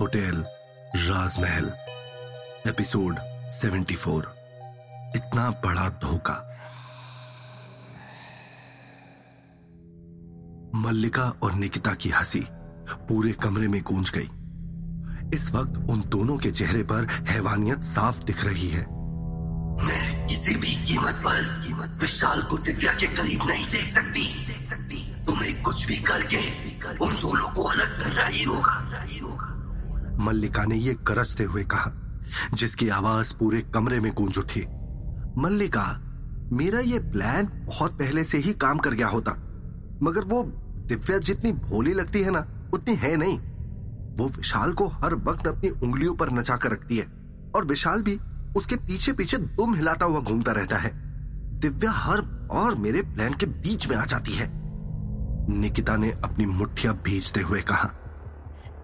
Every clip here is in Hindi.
होटल राजमहल, एपिसोड 74 इतना बड़ा धोखा। मल्लिका और निकिता की हँसी पूरे कमरे में गूंज गई। इस वक्त उन दोनों के चेहरे पर हैवानियत साफ़ दिख रही है। मैं किसी भी कीमत पर कीमत विशाल को दिव्या के करीब नहीं देख सकती। देख सकती तुम्हें कुछ भी करके उन दोनों को अलग करना ही होगा ही होगा। मल्लिका ने यह गरजते हुए कहा, जिसकी आवाज़ पूरे कमरे में गूंज उठी। मल्लिका, मेरा ये प्लान बहुत पहले से ही काम कर गया होता, मगर वो दिव्या जितनी भोली लगती है ना, उतनी है नहीं। वो विशाल को हर वक्त अपनी उंगलियों पर नचा कर रखती है, और विशाल भी उसके पीछे पीछे दुम हिलाता हुआ घूमता रहता है। दिव्या हर और मेरे प्लान के बीच में आ जाती है। निकिता ने अपनी मुठ्ठियाँ भीजते हुए कहा,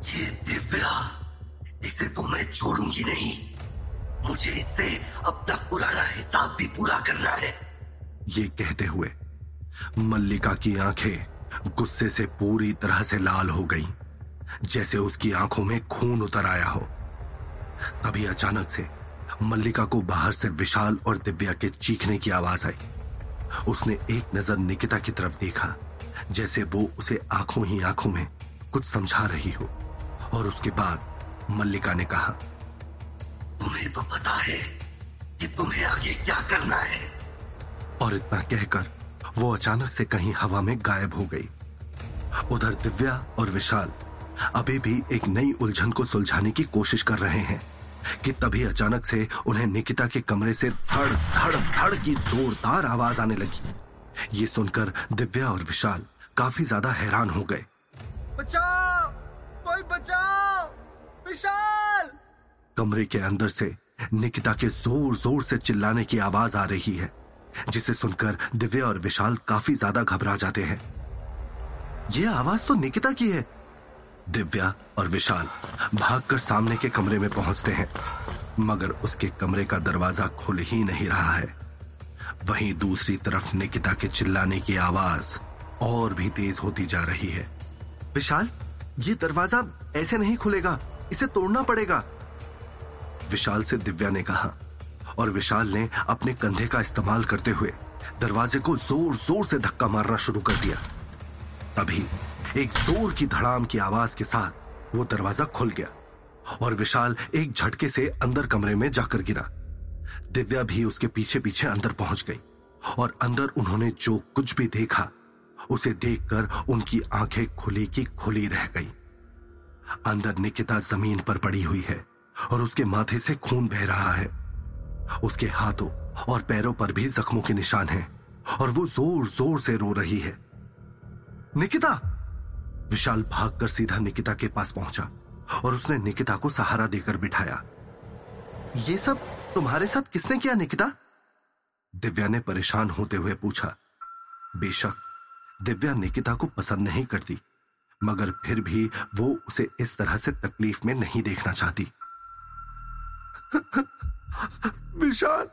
ये दिव्या। इसे तो मैं छोड़ूँगी नहीं। मुझे इससे अपना पुराना हिसाब भी पूरा करना है। ये कहते हुए मल्लिका की आँखें गुस्से से पूरी तरह से लाल हो गईं, जैसे उसकी आँखों में खून उतर आया हो। तभी अचानक से मल्लिका को बाहर से विशाल और दिव्या के चीखने की आवाज़ आई। उसने एक नज़र निकिता की तरफ़ देखा जैसे वो उसे आँखों ही आँखों में कुछ समझा रही हो और उसके बाद मल्लिका ने कहा, तुम्हें तो पता है कि तुम्हें आगे क्या करना है। और इतना कहकर वो अचानक से कहीं हवा में गायब हो गई। उधर दिव्या और विशाल अभी भी एक नई उलझन को सुलझाने की कोशिश कर रहे हैं, कि तभी अचानक से उन्हें निकिता के कमरे से धड़ धड़ धड़ की जोरदार आवाज़ आने लगी। ये सुनकर दिव्या और विशाल काफ़ी ज़्यादा हैरान हो गए। बचाओ! कोई बचाओ! विशाल! कमरे के अंदर से निकिता के ज़ोर ज़ोर से चिल्लाने की आवाज़ आ रही है, जिसे सुनकर दिव्या और विशाल काफ़ी ज़्यादा घबरा जाते हैं। यह आवाज़ तो निकिता की है। दिव्या और विशाल भागकर सामने के कमरे में पहुँचते हैं, मगर उसके कमरे का दरवाज़ा खुल ही नहीं रहा है। वहीं दूसरी तरफ़ निकिता के चिल्लाने की आवाज़ और भी तेज होती जा रही है। विशाल, ये दरवाज़ा ऐसे नहीं खुलेगा। इसे तोड़ना पड़ेगा। विशाल से दिव्या ने कहा, और विशाल ने अपने कंधे का इस्तेमाल करते हुए दरवाजे को ज़ोर ज़ोर से धक्का मारना शुरू कर दिया। तभी एक ज़ोर की धड़ाम की आवाज़ के साथ वो दरवाज़ा खुल गया, और विशाल एक झटके से अंदर कमरे में जाकर गिरा। दिव्या भी उसके पीछे पीछे अंदर पहुँच गई, और अंदर उन्होंने जो कुछ भी देखा, उसे देखकर उनकी आँखें खुली की खुली रह गई। अंदर निकिता ज़मीन पर पड़ी हुई है और उसके माथे से खून बह रहा है। उसके हाथों और पैरों पर भी जख्मों के निशान हैं और वो ज़ोर ज़ोर से रो रही है। निकिता! विशाल भागकर सीधा निकिता के पास पहुँचा और उसने निकिता को सहारा देकर बिठाया। ये सब तुम्हारे साथ किसने किया निकिता? दिव्या ने परेशान होते हुए पूछा। बेशक दिव्या निकिता को पसंद नहीं करती। मगर फिर भी वो उसे इस तरह से तकलीफ़ में नहीं देखना चाहती। विशाल!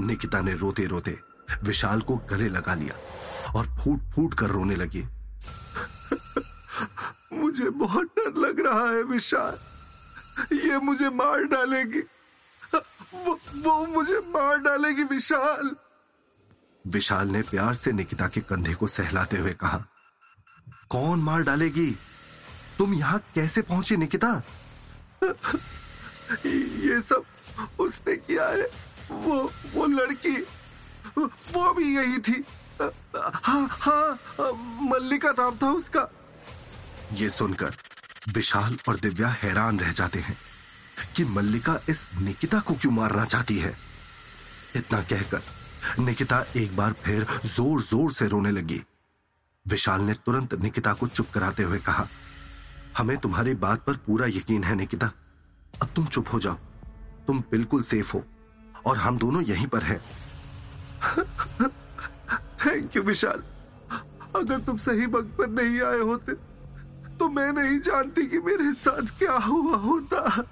निकिता ने रोते रोते विशाल को गले लगा लिया और फूट फूट कर रोने लगी। मुझे बहुत डर लग रहा है विशाल। ये मुझे मार डालेगी। वो, वो मुझे मार डालेगी विशाल। विशाल ने प्यार से निकिता के कंधे को सहलाते हुए कहा कौन मार डालेगी? तुम यहाँ कैसे पहुँची, निकिता? ये सब उसने किया है। वो वो लड़की, वो भी यही थी। हाँ हाँ मल्लिका नाम था उसका। ये सुनकर विशाल और दिव्या हैरान रह जाते हैं कि मल्लिका इस निकिता को क्यों मारना चाहती है। इतना कहकर निकिता एक बार फिर ज़ोर ज़ोर से रोने लगी। विशाल ने तुरंत निकिता को चुप कराते हुए कहा, हमें तुम्हारी बात पर पूरा यकीन है, निकिता। अब तुम चुप हो जाओ। तुम बिल्कुल सेफ़ हो, और हम दोनों यहीं पर हैं। Thank you Vishal. अगर तुम सही वक्त पर नहीं आए होते तो मैं नहीं जानती कि मेरे साथ क्या हुआ होता।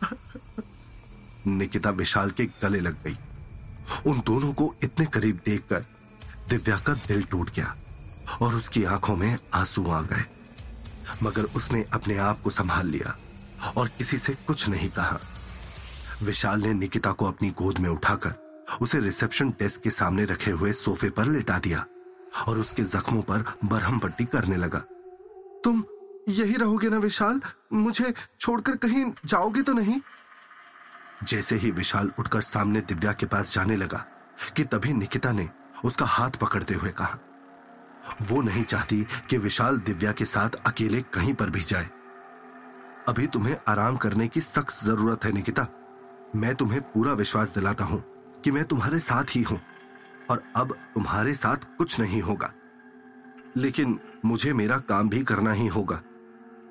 निकिता विशाल के गले लग गई। उन दोनों को इतने करीब देखकर दिव्या का दिल टूट गया। और उसकी आँखों में आँसू आ गए। मगर उसने अपने आप को संभाल लिया और किसी से कुछ नहीं कहा। विशाल ने निकिता को अपनी गोद में उठाकर उसे रिसेप्शन डेस्क के सामने रखे हुए सोफे पर लिटा दिया और उसके जख्मों पर बरहम पट्टी करने लगा। तुम यही रहोगे ना विशाल? मुझे छोड़कर कहीं जाओगे तो नहीं? जैसे ही विशाल उठकर सामने दिव्या के पास जाने लगा कि तभी निकिता ने उसका हाथ पकड़ते हुए कहा वो नहीं चाहती कि विशाल दिव्या के साथ अकेले कहीं पर भी जाए। अभी तुम्हें आराम करने की सख्त ज़रूरत है, निकिता। मैं तुम्हें पूरा विश्वास दिलाता हूँ कि मैं तुम्हारे साथ ही हूँ, और अब तुम्हारे साथ कुछ नहीं होगा। लेकिन मुझे मेरा काम भी करना ही होगा।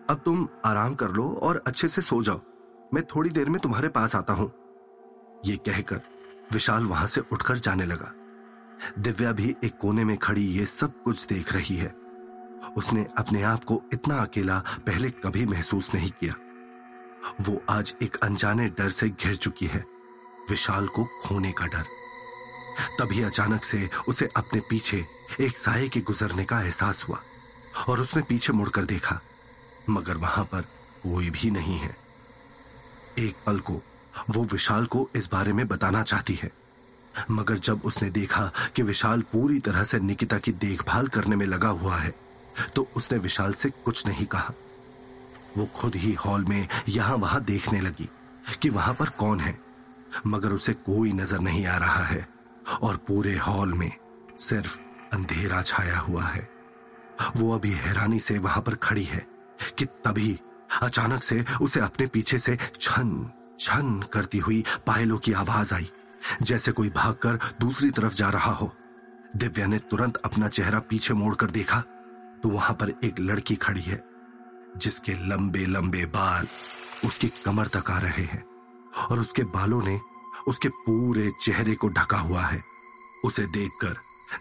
अब तुम आराम कर लो और अच्छे से सो जाओ। मैं थोड़ी देर में तुम्हारे पास आता हूँ। ये कहकर विशाल वहाँ से उठकर जाने लगा। दिव्या भी एक कोने में खड़ी ये सब कुछ देख रही है। उसने अपने आप को इतना अकेला पहले कभी महसूस नहीं किया। वो आज एक अनजाने डर से घिर चुकी है, विशाल को खोने का डर। तभी अचानक से उसे अपने पीछे एक साय के गुजरने का एहसास हुआ और उसने पीछे मुड़कर देखा, मगर वहाँ पर कोई भी नहीं है। एक पल को वो विशाल को इस बारे में बताना चाहती है। मगर जब उसने देखा कि विशाल पूरी तरह से निकिता की देखभाल करने में लगा हुआ है तो उसने विशाल से कुछ नहीं कहा। वो खुद ही हॉल में यहाँ वहाँ देखने लगी कि वहाँ पर कौन है, मगर उसे कोई नज़र नहीं आ रहा है और पूरे हॉल में सिर्फ़ अंधेरा छाया हुआ है। वो अभी हैरानी से वहाँ पर खड़ी है कि तभी अचानक से उसे अपने पीछे से छन छन करती हुई पायलों की आवाज़ आई। जैसे कोई भागकर दूसरी तरफ़ जा रहा हो। दिव्या ने तुरंत अपना चेहरा पीछे मोड़कर देखा तो वहाँ पर एक लड़की खड़ी है, जिसके लंबे लंबे बाल उसकी कमर तक आ रहे हैं और उसके बालों ने उसके पूरे चेहरे को ढका हुआ है। उसे देखकर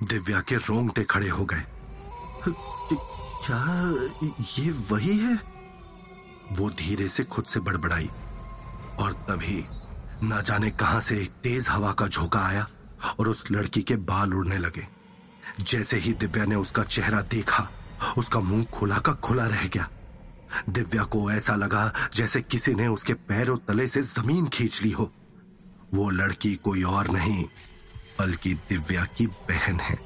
दिव्या के रोंगटे खड़े हो गए। क्या ये वही है? वो धीरे से खुद से बड़बड़ाई और तभी न जाने कहाँ से एक तेज हवा का झोंका आया और उस लड़की के बाल उड़ने लगे। जैसे ही दिव्या ने उसका चेहरा देखा, उसका मुँह खुला का खुला रह गया। दिव्या को ऐसा लगा जैसे किसी ने उसके पैरों तले से ज़मीन खींच ली हो। वो लड़की कोई और नहीं, बल्कि दिव्या की बहन है।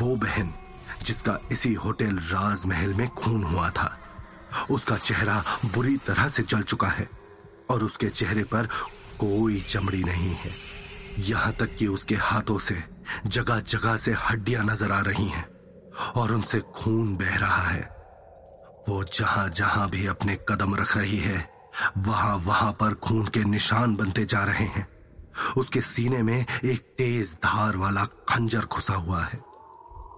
वो बहन, जिसका इसी होटल राजमहल में खून हुआ था, उसका चेहरा बुरी तरह से जल चुका है और उसके चेहरे पर कोई चमड़ी नहीं है। यहाँ तक कि उसके हाथों से जगह जगह से हड्डियाँ नज़र आ रही हैं और उनसे खून बह रहा है। वो जहाँ जहाँ भी अपने कदम रख रही है वहाँ वहाँ पर खून के निशान बनते जा रहे हैं। उसके सीने में एक तेज धार वाला खंजर घुसा हुआ है।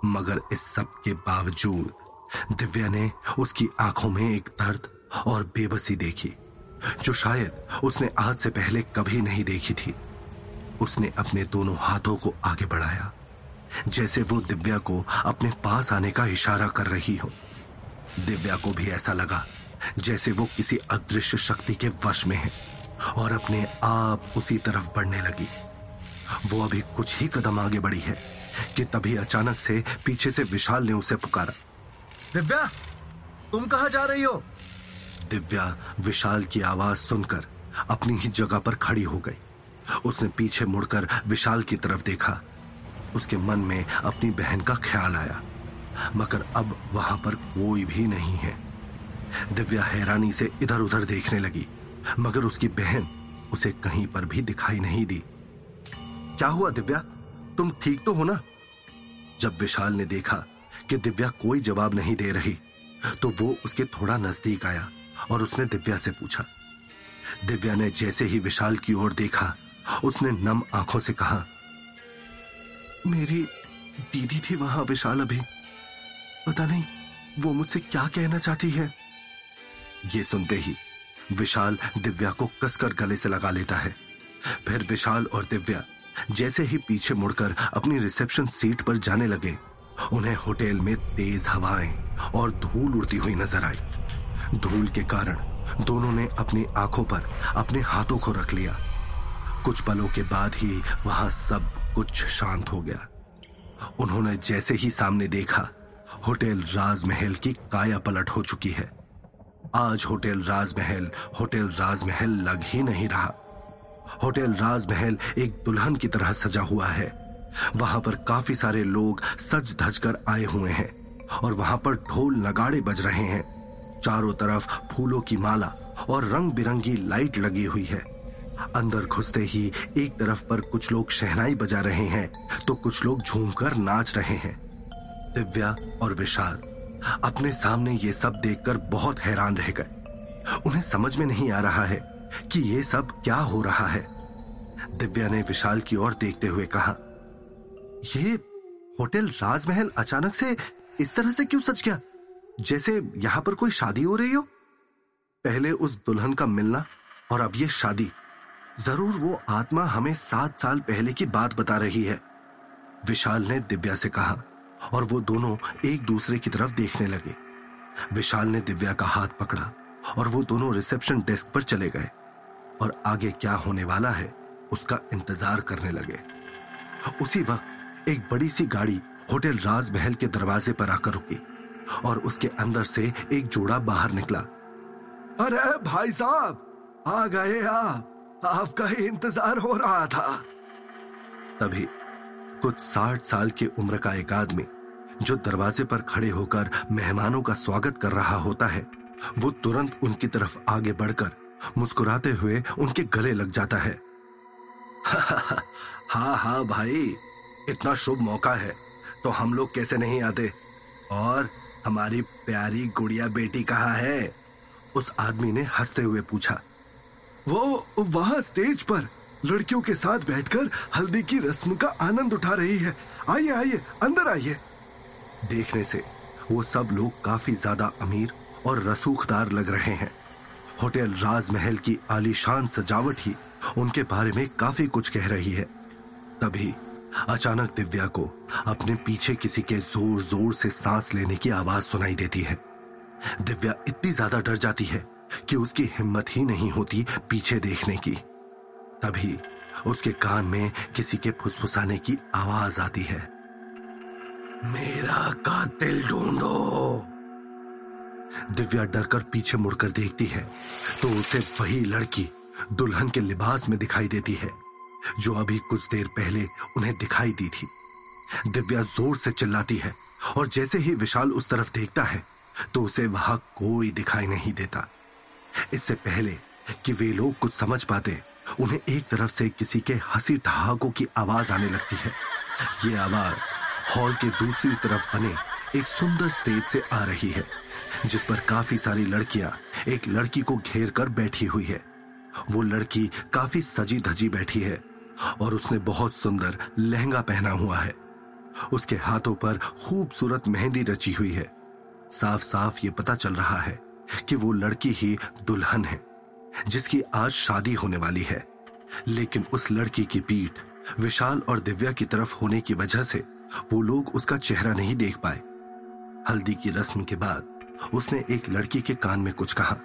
मगर इस सब के बावजूद दिव्या ने उसकी आँखों में एक दर्द और बेबसी देखी। जो शायद उसने आज से पहले कभी नहीं देखी थी। उसने अपने दोनों हाथों को आगे बढ़ाया। जैसे वो दिव्या को अपने पास आने का इशारा कर रही हो। दिव्या को भी ऐसा लगा, जैसे वो किसी अदृश्य शक्ति के वश में है और अपने आप उसी तरफ़ बढ़ने लगी। वो अभी कुछ ही कदम आगे बढ़ी है कि तभी अचानक से पीछे से विशाल ने उसे पुकारा। दिव्या, तुम कहा जा रही हो? दिव्या विशाल की आवाज़ सुनकर अपनी ही जगह पर खड़ी हो गई। उसने पीछे मुड़कर विशाल की तरफ़ देखा। उसके मन में अपनी बहन का ख्याल आया, मगर अब वहाँ पर कोई भी नहीं है। दिव्या हैरानी से इधर उधर देखने लगी, मगर उसकी बहन उसे कहीं पर भी दिखाई नहीं दी। क्या हुआ दिव्या? तुम ठीक तो हो ना? जब विशाल ने देखा कि दिव्या कोई जवाब नहीं दे रही तो वो उसके थोड़ा नज़दीक आया। और उसने दिव्या से पूछा। दिव्या ने जैसे ही विशाल की ओर देखा, उसने नम आँखों से कहा, मेरी दीदी थी वहाँ विशाल अभी। पता नहीं, वो मुझसे क्या कहना चाहती है? ये सुनते ही विशाल दिव्या को कसकर गले से लगा लेता है। फिर विशाल और दिव्या जैसे ही पीछे मुड़कर अपनी रिसेप्शन सीट पर जाने लगे, उन्हें होटल में तेज हवाएँ और धूल उड़ती हुई नज़र आई। धूल के कारण दोनों ने अपनी आँखों पर अपने हाथों को रख लिया। कुछ पलों के बाद ही वहाँ सब कुछ शांत हो गया। उन्होंने जैसे ही सामने देखा, होटल राजमहल की काया पलट हो चुकी है। आज होटल राजमहल होटल राजमहल लग ही नहीं रहा। होटल राजमहल एक दुल्हन की तरह सजा हुआ है। वहाँ पर काफ़ी सारे लोग सज धज कर आए हुए हैं और वहाँ पर ढोल नगाड़े बज रहे हैं। चारों तरफ़ फूलों की माला और रंग बिरंगी लाइट लगी हुई है। अंदर घुसते ही एक तरफ़ पर कुछ लोग शहनाई बजा रहे हैं तो कुछ लोग झूमकर नाच रहे हैं। दिव्या और विशाल अपने सामने ये सब देखकर बहुत हैरान रह गए। उन्हें समझ में नहीं आ रहा है कि ये सब क्या हो रहा है। दिव्या ने विशाल की ओर देखते हुए कहा, ये होटल राजमहल अचानक से इस तरह से क्यों सच गया? जैसे यहाँ पर कोई शादी हो रही हो? पहले उस दुल्हन का मिलना और अब ये शादी। ज़रूर वो आत्मा हमें सात साल पहले की बात बता रही है, विशाल ने दिव्या से कहा और वो दोनों एक दूसरे की तरफ़ देखने लगे। विशाल ने दिव्या का हाथ पकड़ा और वो दोनों रिसेप्शन डेस्क पर चले गए और आगे क्या होने वाला है उसका इंतज़ार करने लगे। उसी वक्त एक बड़ी सी गाड़ी होटल राजमहल के दरवाजे पर आकर रुकी। और उसके अंदर से एक जोड़ा बाहर निकला। अरे भाई साहब, आ गए आप। आपका ही इंतज़ार हो रहा था। तभी कुछ साठ साल की उम्र का एक आदमी, जो दरवाजे पर खड़े होकर मेहमानों का स्वागत कर रहा होता है, वो तुरंत उनकी तरफ़ आगे बढ़कर मुस्कुराते हुए उनके गले लग जाता है। हाँ हाँ भाई, इतना शुभ मौका है तो हम लोग कैसे नहीं आते? और हमारी प्यारी गुड़िया बेटी कहाँ है? उस आदमी ने हँसते हुए पूछा। वो वहाँ स्टेज पर लड़कियों के साथ बैठकर हल्दी की रस्म का आनंद उठा रही है। आइए आइए, अंदर आइए। देखने से वो सब लोग काफ़ी ज़्यादा अमीर और रसूखदार लग रहे हैं। होटल राजमहल की आलीशान सजावट ही उनके बारे में काफ़ी कुछ कह रही है। तभी अचानक दिव्या को अपने पीछे किसी के ज़ोर ज़ोर से सांस लेने की आवाज़ सुनाई देती है। दिव्या इतनी ज़्यादा डर जाती है कि उसकी हिम्मत ही नहीं होती पीछे देखने की। तभी उसके कान में किसी के फुसफुसाने की आवाज़ आती है। मेरा कातिल ढूंढो। दिव्या डरकर पीछे मुड़कर देखती है तो उसे वही लड़की दुल्हन के लिबास में दिखाई देती है। जो अभी कुछ देर पहले उन्हें दिखाई दी थी। दिव्या ज़ोर से चिल्लाती है और जैसे ही विशाल उस तरफ़ देखता है तो उसे वहाँ कोई दिखाई नहीं देता। इससे पहले कि वे लोग कुछ समझ पाते, उन्हें एक तरफ़ से किसी के हँसी ठहाकों की आवाज़ आने लगती है। ये आवाज़ हॉल के दूसरी तरफ़ बने एक सुंदर स्टेज से आ रही है, जिस पर काफ़ी सारी लड़कियाँ एक लड़की को घेर कर बैठी हुई है। वो लड़की काफ़ी सजी धजी बैठी है। और उसने बहुत सुंदर लहंगा पहना हुआ है। उसके हाथों पर खूबसूरत मेहंदी रची हुई है। साफ़ साफ़ ये पता चल रहा है कि वो लड़की ही दुल्हन है, जिसकी आज शादी होने वाली है। लेकिन उस लड़की की पीठ विशाल और दिव्या की तरफ़ होने की वजह से वो लोग उसका चेहरा नहीं देख पाए। हल्दी की रस्म के बाद उसने एक लड़की के कान में कुछ कहा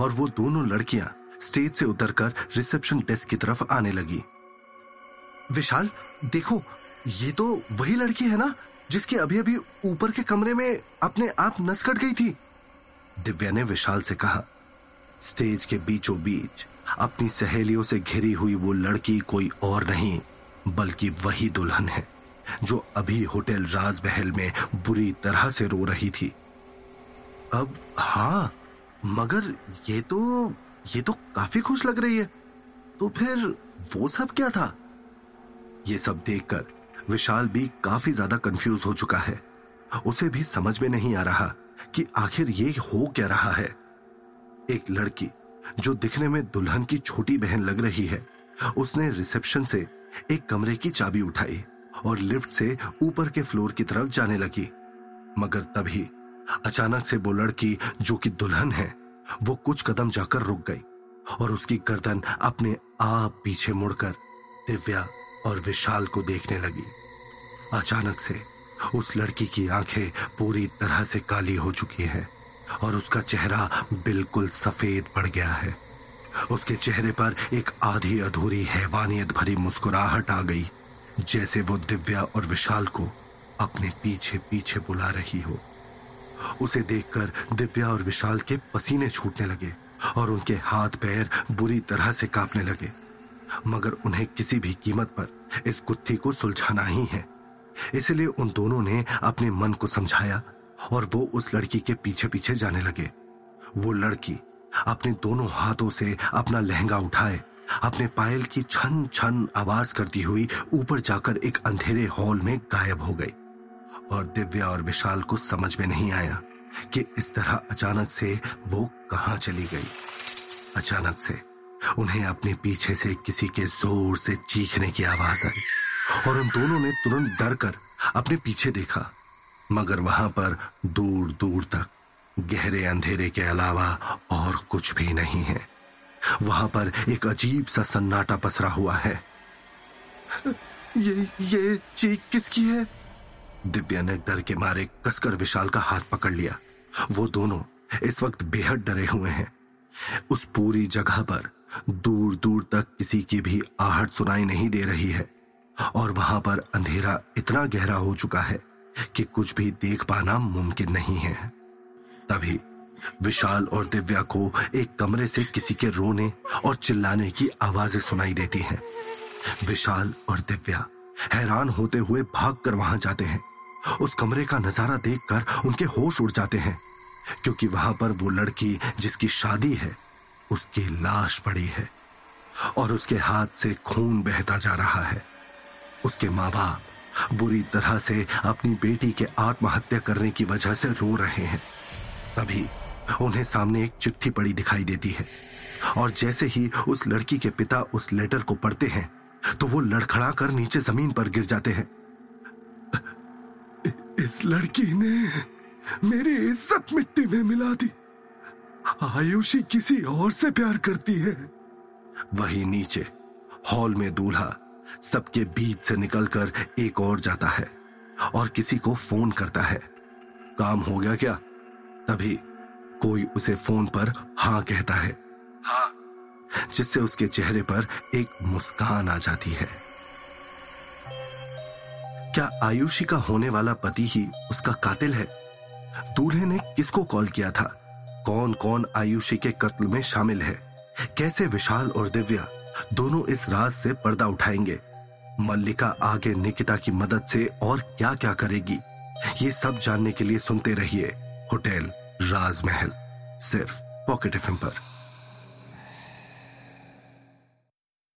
और वो दोनों लड़कियाँ स्टेज से उतरकर रिसेप्शन डेस्क की तरफ़ आने लगी। विशाल, देखो, ये तो वही लड़की है ना, जिसकी अभी अभी ऊपर के कमरे में अपने आप नस कट गई थी। दिव्या ने विशाल से कहा, स्टेज के बीचों बीच अपनी सहेलियों से घिरी हुई वो लड़की कोई और नहीं, बल्कि वही दुल्हन है, जो अभी होटल राजमहल में बुरी तरह से रो रही थी। अब हाँ मगर ये तो ये तो काफ़ी खुश लग रही है। तो फिर वो सब क्या था? ये सब देखकर विशाल भी काफ़ी ज़्यादा कंफ्यूज हो चुका है। उसे भी समझ में नहीं आ रहा कि आखिर ये हो क्या रहा है। एक लड़की जो दिखने में दुल्हन की छोटी बहन लग रही है, उसने रिसेप्शन से एक कमरे की चाबी उठाई और लिफ्ट से ऊपर के फ्लोर की तरफ़ जाने लगी। मगर तभी अचानक से वो लड़की जो कि दुल्हन है, वो कुछ कदम जाकर रुक गई और उसकी गर्दन अपने आप पीछे मुड़कर दिव्या और विशाल को देखने लगी। अचानक से उस लड़की की आँखें पूरी तरह से काली हो चुकी हैं और उसका चेहरा बिल्कुल सफ़ेद पड़ गया है। उसके चेहरे पर एक आधी अधूरी हैवानियत भरी मुस्कुराहट आ गई, जैसे वो दिव्या और विशाल को अपने पीछे पीछे बुला रही हो। उसे देखकर दिव्या और विशाल के पसीने छूटने लगे और उनके हाथ पैर बुरी तरह से कांपने लगे। मगर उन्हें किसी भी कीमत पर इस गुत्थी को सुलझाना ही है। इसलिए उन दोनों ने अपने मन को समझाया और वो उस लड़की के पीछे पीछे जाने लगे। वो लड़की अपने दोनों हाथों से अपना लहंगा उठाए, अपने पायल की छन छन आवाज़ करती हुई ऊपर जाकर एक अंधेरे हॉल में गायब हो गई और दिव्या और विशाल को समझ में नहीं आया कि इस तरह अचानक से वो कहाँ चली गई। अचानक से उन्हें अपने पीछे से किसी के ज़ोर से चीखने की आवाज़ आई। और उन दोनों ने तुरंत डर कर अपने पीछे देखा। मगर वहाँ पर दूर दूर तक गहरे अंधेरे के अलावा और कुछ भी नहीं है। वहाँ पर एक अजीब सा सन्नाटा पसरा हुआ है। ये ये चीख किसकी है? दिव्या ने डर के मारे कसकर विशाल का हाथ पकड़ लिया। वो दोनों इस वक्त बेहद डरे हुए हैं। उस पूरी जगह पर दूर दूर तक किसी की भी आहट सुनाई नहीं दे रही है। और वहाँ पर अंधेरा इतना गहरा हो चुका है कि कुछ भी देख पाना मुमकिन नहीं है। तभी विशाल और दिव्या को एक कमरे से किसी के रोने और चिल्लाने की आवाज़ें सुनाई देती हैं। विशाल और दिव्या हैरान होते हुए भागकर वहाँ जाते हैं। उस कमरे का नज़ारा देखकर उनके होश उड़ जाते हैं, क्योंकि वहाँ पर वो लड़की जिसकी शादी है उसकी लाश पड़ी है और उसके हाथ से खून बहता जा रहा है। उसके माँ बाप बुरी तरह से अपनी बेटी के आत्महत्या करने की वजह से रो रहे हैं। तभी उन्हें सामने एक चिट्ठी पड़ी दिखाई देती है और जैसे ही उस लड़की के पिता उस लेटर को पढ़ते हैं तो वो लड़खड़ा कर नीचे ज़मीन पर गिर जाते हैं। इस लड़की ने मेरी इज़्ज़त मिट्टी में मिला दी। आयुषी किसी और से प्यार करती है। वही नीचे हॉल में दूल्हा सबके बीच से निकलकर एक और जाता है और किसी को फ़ोन करता है। काम हो गया क्या? तभी कोई उसे फ़ोन पर हाँ कहता है। हाँ। जिससे उसके चेहरे पर एक मुस्कान आ जाती है। क्या आयुषी का होने वाला पति ही उसका कातिल है? दूल्हे ने किसको कॉल किया था? कौन कौन आयुषी के कत्ल में शामिल है? कैसे विशाल और दिव्या दोनों इस राज से पर्दा उठाएँगे? मल्लिका आगे निकिता की मदद से और क्या क्या करेगी? ये सब जानने के लिए सुनते रहिए होटल राजमहल, सिर्फ़ पॉकेट एफ़ पर।